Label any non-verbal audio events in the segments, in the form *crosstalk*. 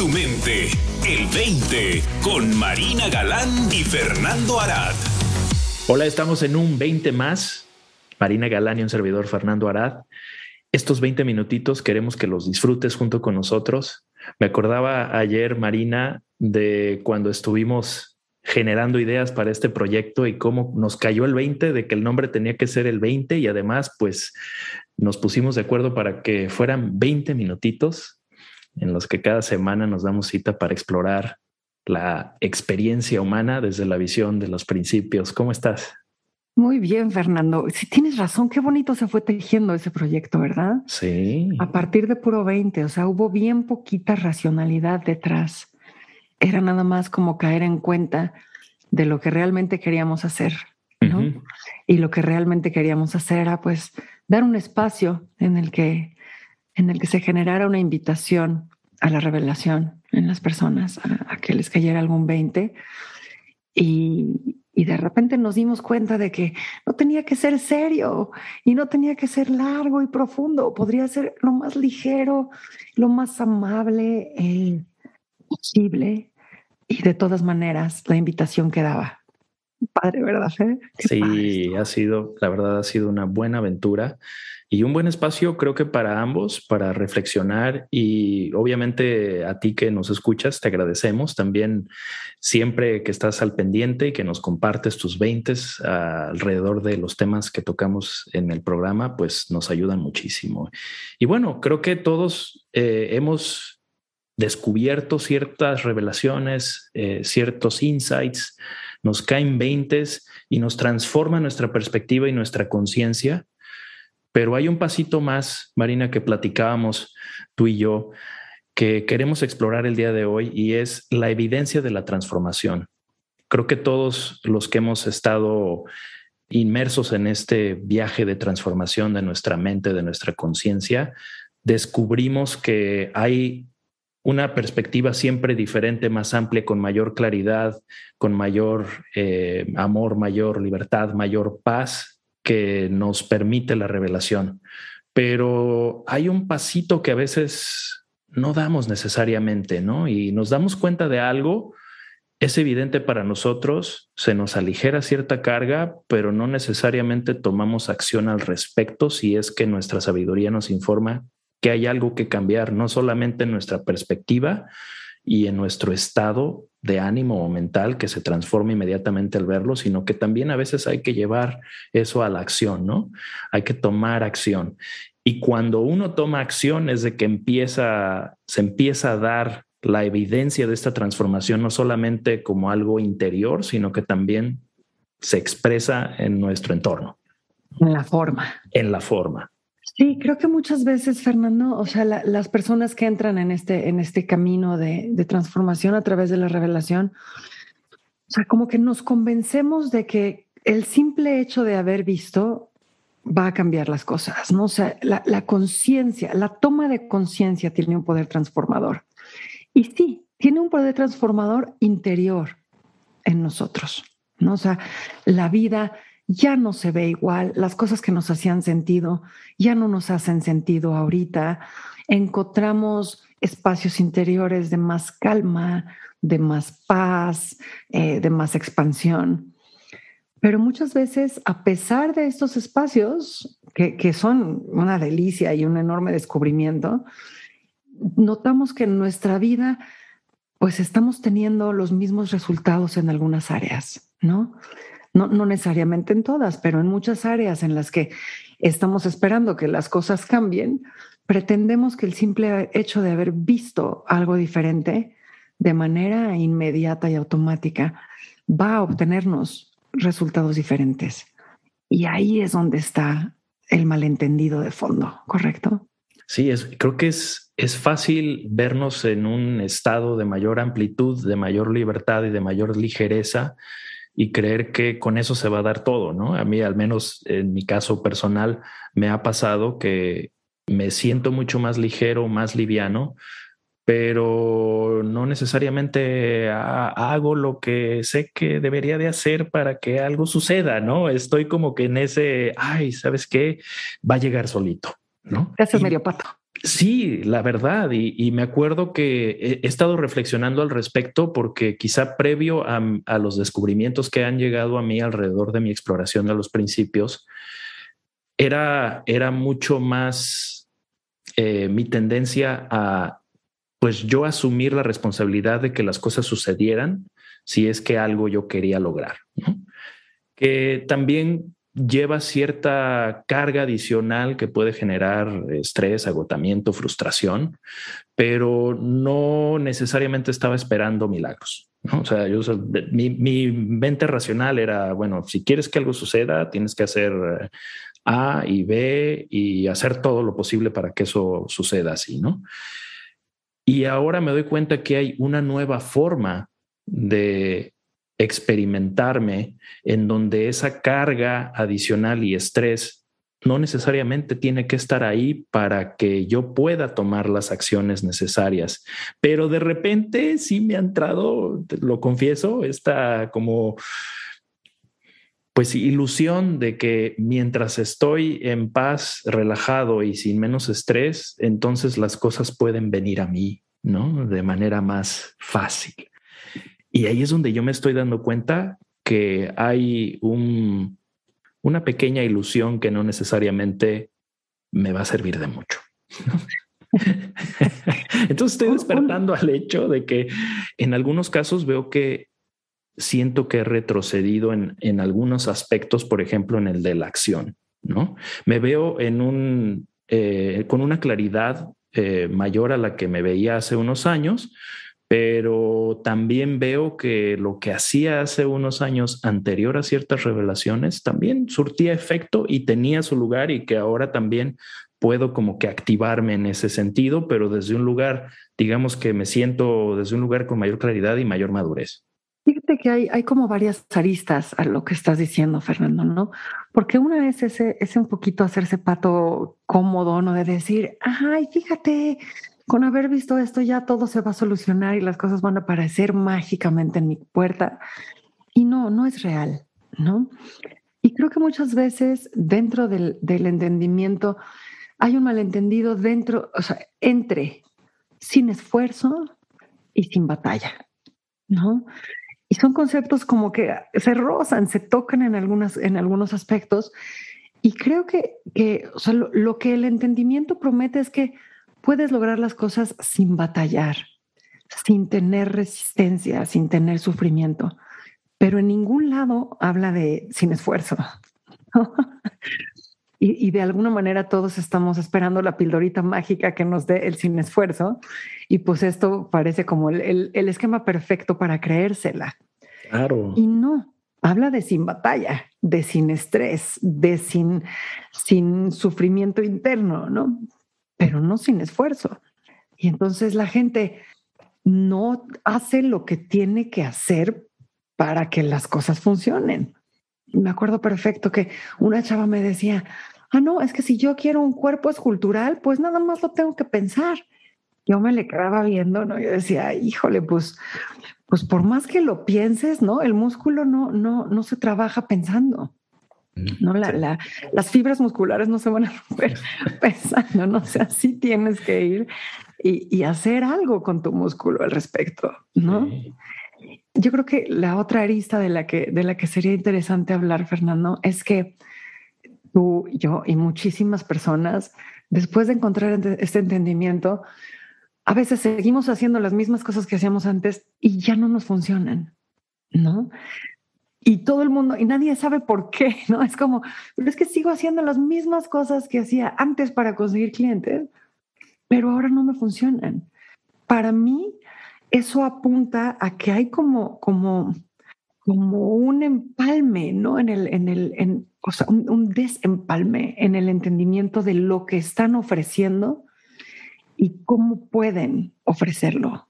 tu mente. El 20 con Marina Galán y Fernando Arad. Hola, estamos en un 20 más. Marina Galán y un servidor Fernando Arad. Estos 20 minutitos queremos que los disfrutes junto con nosotros. Me acordaba ayer, Marina, de cuando estuvimos generando ideas para este proyecto y cómo nos cayó el 20 de que el nombre tenía que ser el 20 y además pues nos pusimos de acuerdo para que fueran 20 minutitos en los que cada semana nos damos cita para explorar la experiencia humana desde la visión de los principios. ¿Cómo estás? Muy bien, Fernando. Si tienes razón, qué bonito se fue tejiendo ese proyecto, ¿verdad? Sí. A partir de puro 20, o sea, hubo bien poquita racionalidad detrás. Era nada más como caer en cuenta de lo que realmente queríamos hacer, ¿no? Y lo que realmente queríamos hacer era pues dar un espacio en el que en el que se generara una invitación a la revelación en las personas, a, que les cayera algún 20. Y, y, de repente nos dimos cuenta de que no tenía que ser serio y no tenía que ser largo y profundo, podría ser lo más ligero, lo más amable eh, posible. Y de todas maneras, la invitación quedaba. Padre, ¿verdad? *laughs* sí, ha sido, la verdad, ha sido una buena aventura y un buen espacio creo que para ambos, para reflexionar y obviamente a ti que nos escuchas, te agradecemos también siempre que estás al pendiente y que nos compartes tus veintes alrededor de los temas que tocamos en el programa, pues nos ayudan muchísimo. Y bueno, creo que todos eh, hemos descubierto ciertas revelaciones, eh, ciertos insights, nos caen veintes y nos transforma nuestra perspectiva y nuestra conciencia pero hay un pasito más, Marina, que platicábamos tú y yo, que queremos explorar el día de hoy y es la evidencia de la transformación. Creo que todos los que hemos estado inmersos en este viaje de transformación de nuestra mente, de nuestra conciencia, descubrimos que hay una perspectiva siempre diferente, más amplia, con mayor claridad, con mayor eh, amor, mayor libertad, mayor paz que nos permite la revelación. Pero hay un pasito que a veces no damos necesariamente, ¿no? Y nos damos cuenta de algo, es evidente para nosotros, se nos aligera cierta carga, pero no necesariamente tomamos acción al respecto si es que nuestra sabiduría nos informa que hay algo que cambiar, no solamente en nuestra perspectiva y en nuestro estado de ánimo o mental que se transforma inmediatamente al verlo, sino que también a veces hay que llevar eso a la acción, ¿no? Hay que tomar acción. Y cuando uno toma acción es de que empieza, se empieza a dar la evidencia de esta transformación, no solamente como algo interior, sino que también se expresa en nuestro entorno. En la forma. En la forma. Sí, creo que muchas veces, Fernando, o sea, las personas que entran en este, en este camino de, transformación a través de la revelación, o sea, como que nos convencemos de que el simple hecho de haber visto va a cambiar las cosas, ¿no? O sea, la, la conciencia, la toma de conciencia tiene un poder transformador. Y sí, tiene un poder transformador interior en nosotros, ¿no? O sea, la vida ya no se ve igual, las cosas que nos hacían sentido ya no nos hacen sentido ahorita, encontramos espacios interiores de más calma, de más paz, eh, de más expansión. Pero muchas veces, a pesar de estos espacios, que, que son una delicia y un enorme descubrimiento, notamos que en nuestra vida, pues estamos teniendo los mismos resultados en algunas áreas, ¿no? No, no necesariamente en todas, pero en muchas áreas en las que estamos esperando que las cosas cambien, pretendemos que el simple hecho de haber visto algo diferente de manera inmediata y automática va a obtenernos resultados diferentes. Y ahí es donde está el malentendido de fondo, ¿correcto? Sí, es, creo que es, es fácil vernos en un estado de mayor amplitud, de mayor libertad y de mayor ligereza y creer que con eso se va a dar todo, ¿no? A mí, al menos en mi caso personal, me ha pasado que me siento mucho más ligero, más liviano, pero no necesariamente hago lo que sé que debería de hacer para que algo suceda, ¿no? Estoy como que en ese, ay, ¿sabes qué? Va a llegar solito, ¿no? Ese es medio pato. Sí, la verdad, y, me acuerdo que he, estado reflexionando al respecto porque quizá previo a, los descubrimientos que han llegado a mí alrededor de mi exploración de los principios, era, era mucho más eh, mi tendencia a, pues yo asumir la responsabilidad de que las cosas sucedieran si es que algo yo quería lograr. Que también lleva cierta carga adicional que puede generar estrés, agotamiento, frustración, pero no necesariamente estaba esperando milagros. O sea, yo, mi, mi, mente racional era, bueno, si quieres que algo suceda, tienes que hacer eh, A y B y hacer todo lo posible para que eso suceda así, ¿no? Y ahora me doy cuenta que hay una nueva forma de experimentarme en donde esa carga adicional y estrés no necesariamente tiene que estar ahí para que yo pueda tomar las acciones necesarias. Pero de repente sí me ha entrado, lo confieso, esta como pues ilusión de que mientras estoy en paz, relajado y sin menos estrés, entonces las cosas pueden venir a mí, ¿no? De manera más fácil. Y ahí es donde yo me estoy dando cuenta que hay un, una pequeña ilusión que no necesariamente me va a servir de mucho. *laughs* Entonces estoy despertando al hecho de que en algunos casos veo que siento que he retrocedido en, en algunos aspectos, por ejemplo, en el de la acción, ¿no? Me veo en un, eh, con una claridad eh, mayor a la que me veía hace unos años, pero también veo que lo que hacía hace unos años anterior a ciertas revelaciones también surtía efecto y tenía su lugar y que ahora también puedo como que activarme en ese sentido, pero desde un lugar, digamos que me siento desde un lugar con mayor claridad y mayor madurez. Fíjate que hay, hay como varias aristas a lo que estás diciendo, Fernando, ¿no? Porque una es ese, ese un poquito hacerse pato cómodo, ¿no? De decir, ay, fíjate, con haber visto esto ya todo se va a solucionar y las cosas van a aparecer mágicamente en mi puerta. Y no, no es real, ¿no? Y creo que muchas veces dentro del, del entendimiento hay un malentendido dentro, o sea, entre sin esfuerzo y sin batalla, ¿no? Y son conceptos como que se rozan, se tocan en, algunas, en algunos aspectos. Y creo que, que o sea, lo, que el entendimiento promete es que puedes lograr las cosas sin batallar, sin tener resistencia, sin tener sufrimiento, pero en ningún lado habla de sin esfuerzo. y, de alguna manera todos estamos esperando la pildorita mágica que nos dé el sin esfuerzo y pues esto parece como el, el esquema perfecto para creérsela. Claro. Y no, habla de sin batalla, de sin estrés, de sin, sin sufrimiento interno, ¿no? Pero no sin esfuerzo. Y entonces la gente no hace lo que tiene que hacer para que las cosas funcionen. Me acuerdo perfecto que una chava me decía, ah, no, es que si yo quiero un cuerpo escultural, pues nada más lo tengo que pensar. Yo me le quedaba viendo, ¿no? Yo decía, híjole, pues, pues por más que lo pienses, ¿no? El músculo no, no, no se trabaja pensando. No, la, las fibras musculares no se van a romper *laughs* pensando, ¿no? O sea, sí tienes que ir y, hacer algo con tu músculo al respecto, ¿no? Yo creo que la otra arista de la que, de la que sería interesante hablar, Fernando, es que tú, yo y muchísimas personas, después de encontrar este entendimiento, a veces seguimos haciendo las mismas cosas que hacíamos antes y ya no nos funcionan, ¿no? Y todo el mundo, y nadie sabe por qué, *laughs* ¿no? Es como, pero es que sigo haciendo las mismas cosas que hacía antes para conseguir clientes, pero ahora no me funcionan. Para mí, eso apunta a que hay como, como, como un empalme, ¿no? En el, en el, en, o sea, un, un desempalme en el entendimiento de lo que están ofreciendo y cómo pueden ofrecerlo.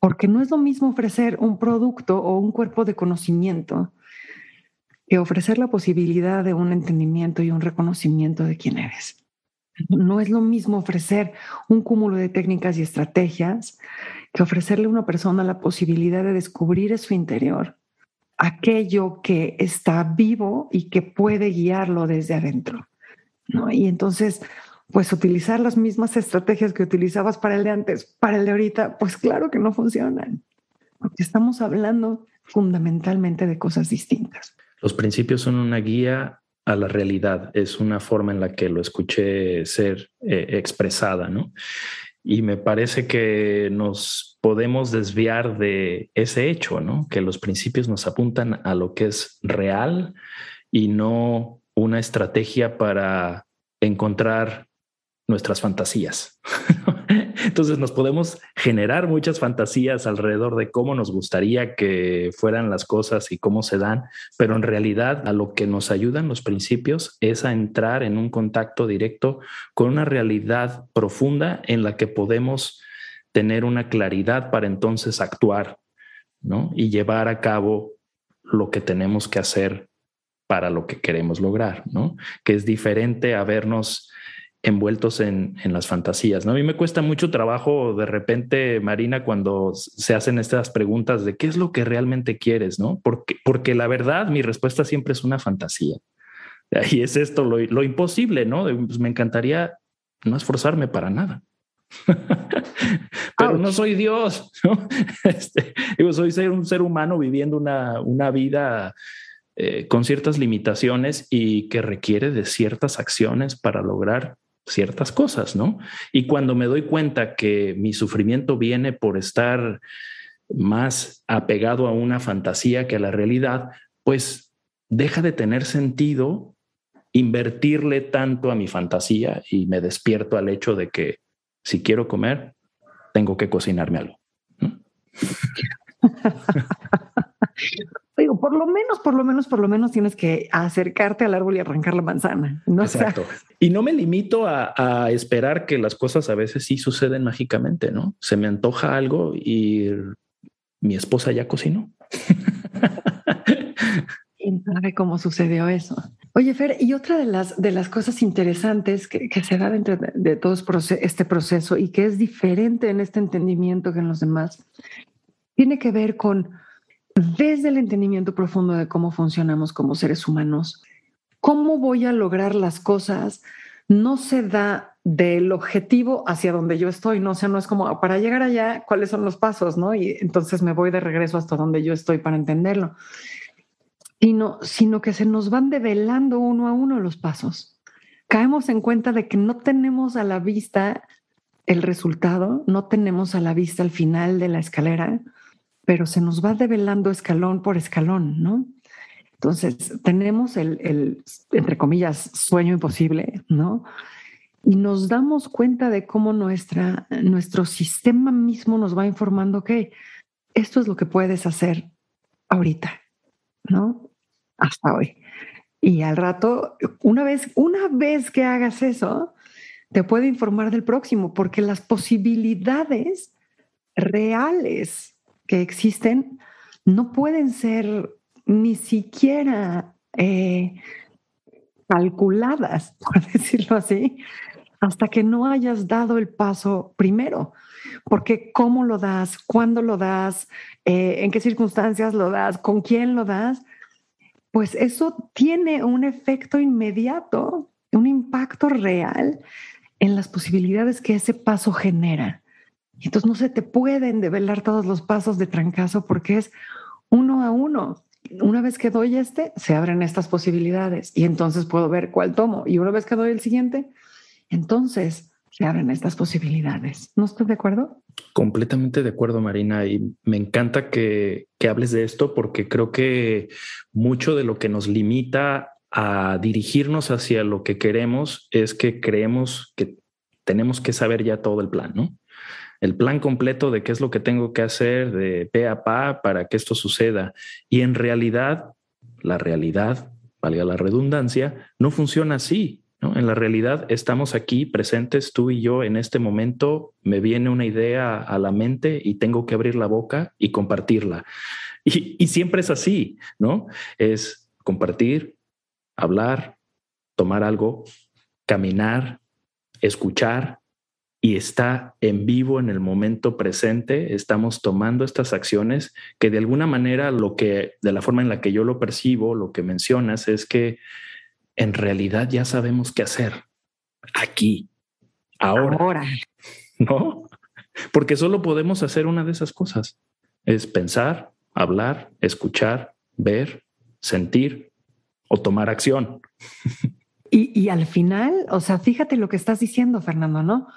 Porque no es lo mismo ofrecer un producto o un cuerpo de conocimiento que ofrecer la posibilidad de un entendimiento y un reconocimiento de quién eres. No es lo mismo ofrecer un cúmulo de técnicas y estrategias que ofrecerle a una persona la posibilidad de descubrir en su interior aquello que está vivo y que puede guiarlo desde adentro. ¿no? Y entonces pues utilizar las mismas estrategias que utilizabas para el de antes, para el de ahorita, pues claro que no funcionan, porque estamos hablando fundamentalmente de cosas distintas. Los principios son una guía a la realidad, es una forma en la que lo escuché ser eh, expresada, ¿no? Y me parece que nos podemos desviar de ese hecho, ¿no? Que los principios nos apuntan a lo que es real y no una estrategia para encontrar nuestras fantasías. *laughs* Entonces nos podemos generar muchas fantasías alrededor de cómo nos gustaría que fueran las cosas y cómo se dan, pero en realidad a lo que nos ayudan los principios es a entrar en un contacto directo con una realidad profunda en la que podemos tener una claridad para entonces actuar, ¿no? Y llevar a cabo lo que tenemos que hacer para lo que queremos lograr, ¿no? Que es diferente a vernos envueltos en, las fantasías. ¿no? A mí me cuesta mucho trabajo de repente, Marina, cuando se hacen estas preguntas de qué es lo que realmente quieres, ¿no? Porque, porque la verdad, mi respuesta siempre es una fantasía. *laughs* Y es esto lo, imposible, ¿no? Pues, me encantaría no esforzarme para nada. *laughs* Pero no soy Dios, *laughs* ¿no? Este, soy ser, un ser humano viviendo una, una vida eh, con ciertas limitaciones y que requiere de ciertas acciones para lograr ciertas cosas, ¿no? Y cuando me doy cuenta que mi sufrimiento viene por estar más apegado a una fantasía que a la realidad, pues deja de tener sentido invertirle tanto a mi fantasía y me despierto al hecho de que si quiero comer, tengo que cocinarme algo. *laughs* por lo menos, por lo menos, por lo menos tienes que acercarte al árbol y arrancar la manzana. ¿no? Exacto. y no me limito a, esperar que las cosas a veces sí suceden mágicamente, ¿no? Se me antoja algo y mi esposa ya cocinó. ¿Quién sabe cómo sucedió eso? Oye, Fer, y otra de las, de las cosas interesantes que, se da dentro de, de todo este proceso y que es diferente en este entendimiento que en los demás, tiene que ver con desde el entendimiento profundo de cómo funcionamos como seres humanos, cómo voy a lograr las cosas no se da del objetivo hacia donde yo estoy, no o sea, no es como para llegar allá, cuáles son los pasos, ¿no? Y entonces me voy de regreso hasta donde yo estoy para entenderlo, sino, sino que se nos van develando uno a uno los pasos. Caemos en cuenta de que no tenemos a la vista el resultado, no tenemos a la vista el final de la escalera, pero se nos va develando escalón por escalón, ¿no? Entonces, tenemos el, entre comillas, sueño imposible, ¿no? Y nos damos cuenta de cómo nuestra, nuestro sistema mismo nos va informando que esto es lo que puedes hacer ahorita, ¿no? Hasta hoy. Y al rato, una vez, una vez que hagas eso, te puede informar del próximo, porque las posibilidades reales que existen no pueden ser ni siquiera eh, calculadas, *laughs* por decirlo así, hasta que no hayas dado el paso primero. Porque cómo lo das, cuándo lo das, eh, en qué circunstancias lo das, con quién lo das, pues eso tiene un efecto inmediato, un impacto real en las posibilidades que ese paso genera. Entonces no se te pueden develar todos los pasos de trancazo porque es uno a uno. Una vez que doy este, se abren estas posibilidades y entonces puedo ver cuál tomo. Y una vez que doy el siguiente, entonces se abren estas posibilidades. ¿No estás de acuerdo? Completamente de acuerdo, Marina. Y me encanta que, que hables de esto porque creo que mucho de lo que nos limita a dirigirnos hacia lo que queremos es que creemos que tenemos que saber ya todo el plan, ¿no? El plan completo de qué es lo que tengo que hacer de pe a pa para que esto suceda. Y en realidad, la realidad, valga la redundancia, no funciona así. En la realidad estamos aquí presentes tú y yo en este momento, me viene una idea a la mente y tengo que abrir la boca y compartirla. Y siempre es así, ¿no? Es compartir, hablar, tomar algo, caminar, escuchar, y está en vivo en el momento presente, estamos tomando estas acciones que de alguna manera lo que, de la forma en la que yo lo percibo, lo que mencionas es que en realidad ya sabemos qué hacer aquí, ahora. Ahora. ¿No? Porque solo podemos hacer una de esas cosas. Es pensar, hablar, escuchar, ver, sentir o tomar acción. Y, y, al final, o sea, fíjate lo que estás diciendo, Fernando, ¿no?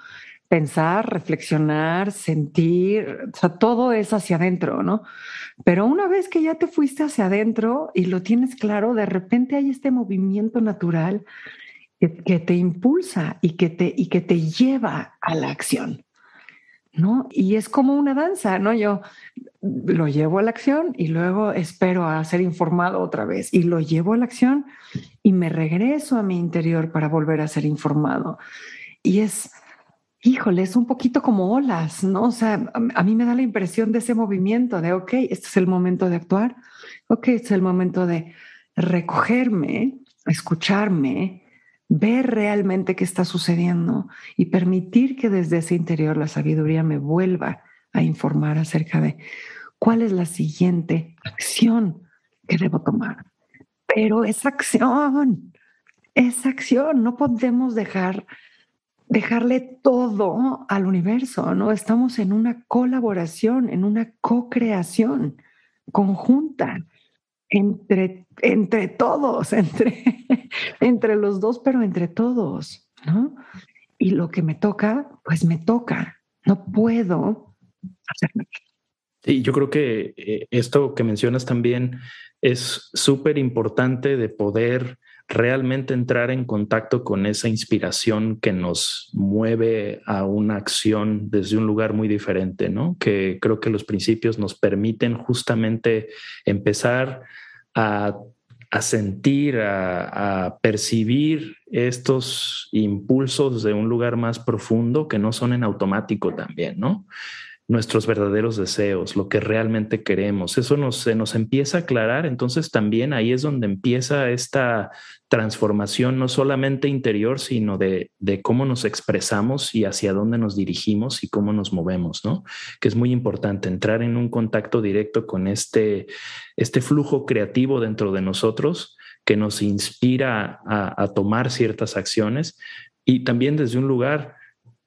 Pensar, reflexionar, sentir, o sea, todo es hacia adentro, ¿no? Pero una vez que ya te fuiste hacia adentro y lo tienes claro, de repente hay este movimiento natural que, te impulsa y que te, y que te lleva a la acción. ¿no? Y es como una danza, ¿no? Yo lo llevo a la acción y luego espero a ser informado otra vez y lo llevo a la acción y me regreso a mi interior para volver a ser informado. Y es, híjole, es un poquito como olas, ¿no? O sea, a mí me da la impresión de ese movimiento de, ok, este es el momento de actuar, ok, este es el momento de recogerme, escucharme, ver realmente qué está sucediendo y permitir que desde ese interior la sabiduría me vuelva a informar acerca de cuál es la siguiente acción que debo tomar. Pero esa acción, esa acción, no podemos dejar dejarle todo al universo, ¿no? Estamos en una colaboración, en una co-creación conjunta entre, entre todos, *laughs* entre, entre los dos, pero entre todos, ¿no? Y lo que me toca, pues me toca. No puedo hacerlo. Sí, yo creo que eh, esto que mencionas también es súper importante de poder realmente entrar en contacto con esa inspiración que nos mueve a una acción desde un lugar muy diferente, ¿no? Que creo que los principios nos permiten justamente empezar a, sentir, a, a, percibir estos impulsos de un lugar más profundo que no son en automático también, ¿no? Nuestros verdaderos deseos, lo que realmente queremos. Eso nos, se nos empieza a aclarar, entonces también ahí es donde empieza esta transformación, no solamente interior, sino de, de cómo nos expresamos y hacia dónde nos dirigimos y cómo nos movemos, ¿no? Que es muy importante entrar en un contacto directo con este, este flujo creativo dentro de nosotros que nos inspira a, a tomar ciertas acciones y también desde un lugar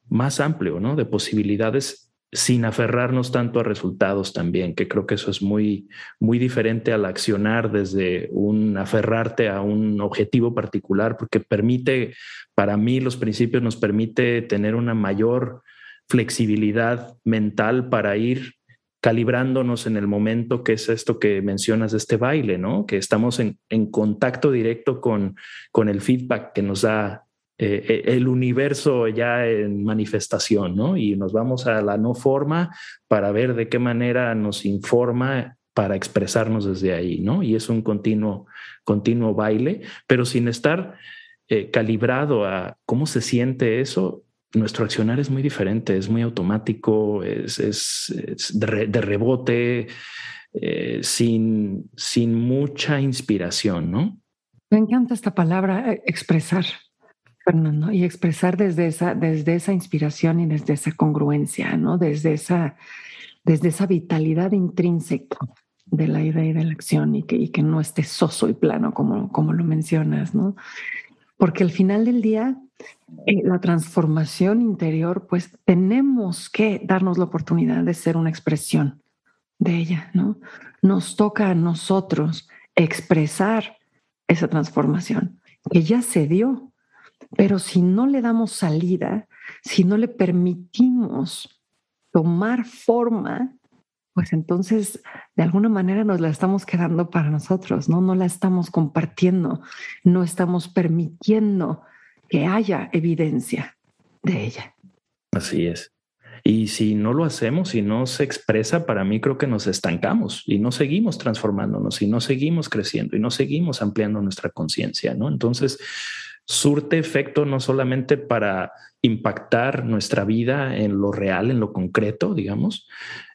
más amplio, ¿no? De posibilidades sin aferrarnos tanto a resultados también, que creo que eso es muy, muy diferente al accionar desde un aferrarte a un objetivo particular, porque permite, para mí los principios nos permite tener una mayor flexibilidad mental para ir calibrándonos en el momento que es esto que mencionas este baile, ¿no? Que estamos en, en contacto directo con, con el feedback que nos da eh, eh, el universo ya en manifestación, ¿no? Y nos vamos a la no forma para ver de qué manera nos informa para expresarnos desde ahí, ¿no? Y es un continuo, continuo baile, pero sin estar eh, calibrado a cómo se siente eso, nuestro accionar es muy diferente, es muy automático, es, de, rebote, sin, sin mucha inspiración, ¿no? Me encanta esta palabra, expresar. Fernando, y expresar desde esa, desde esa inspiración y desde esa congruencia, ¿no? Desde esa, desde esa vitalidad intrínseca de la idea y de la acción y que, y que no esté soso y plano como, como lo mencionas, ¿no? Porque al final del día, eh, la transformación interior, pues tenemos que darnos la oportunidad de ser una expresión de ella, ¿no? Nos toca a nosotros expresar esa transformación que ya se dio, pero si no le damos salida, si no le permitimos tomar forma, pues entonces de alguna manera nos la estamos quedando para nosotros, ¿no? No la estamos compartiendo, no estamos permitiendo que haya evidencia de ella. Así es. Y si no lo hacemos, si no se expresa, para mí creo que nos estancamos y no seguimos transformándonos y no seguimos creciendo y no seguimos ampliando nuestra conciencia, ¿no? Entonces, surte efecto no solamente para impactar nuestra vida en lo real, en lo concreto, digamos,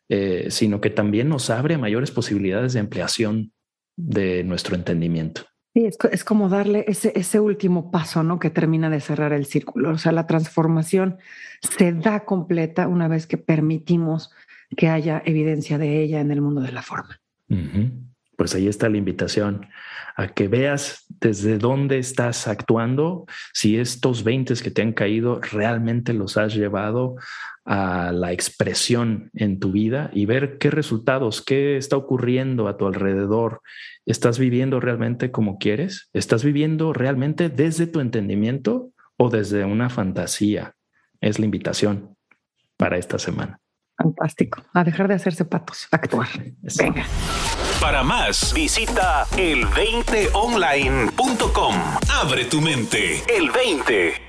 eh, sino que también nos abre mayores posibilidades de ampliación de nuestro entendimiento. Sí, es, como darle ese, ese último paso, ¿no? Que termina de cerrar el círculo. O sea, la transformación se da completa una vez que permitimos que haya evidencia de ella en el mundo de la forma. Pues ahí está la invitación a que veas desde dónde estás actuando, si estos 20 que te han caído realmente los has llevado a la expresión en tu vida y ver qué resultados, qué está ocurriendo a tu alrededor. ¿Estás viviendo realmente como quieres? ¿Estás viviendo realmente desde tu entendimiento o desde una fantasía? Es la invitación para esta semana. Fantástico. A dejar de hacerse patos, actuar. Venga. Para más, visita el20online.com. Abre tu mente. El 20.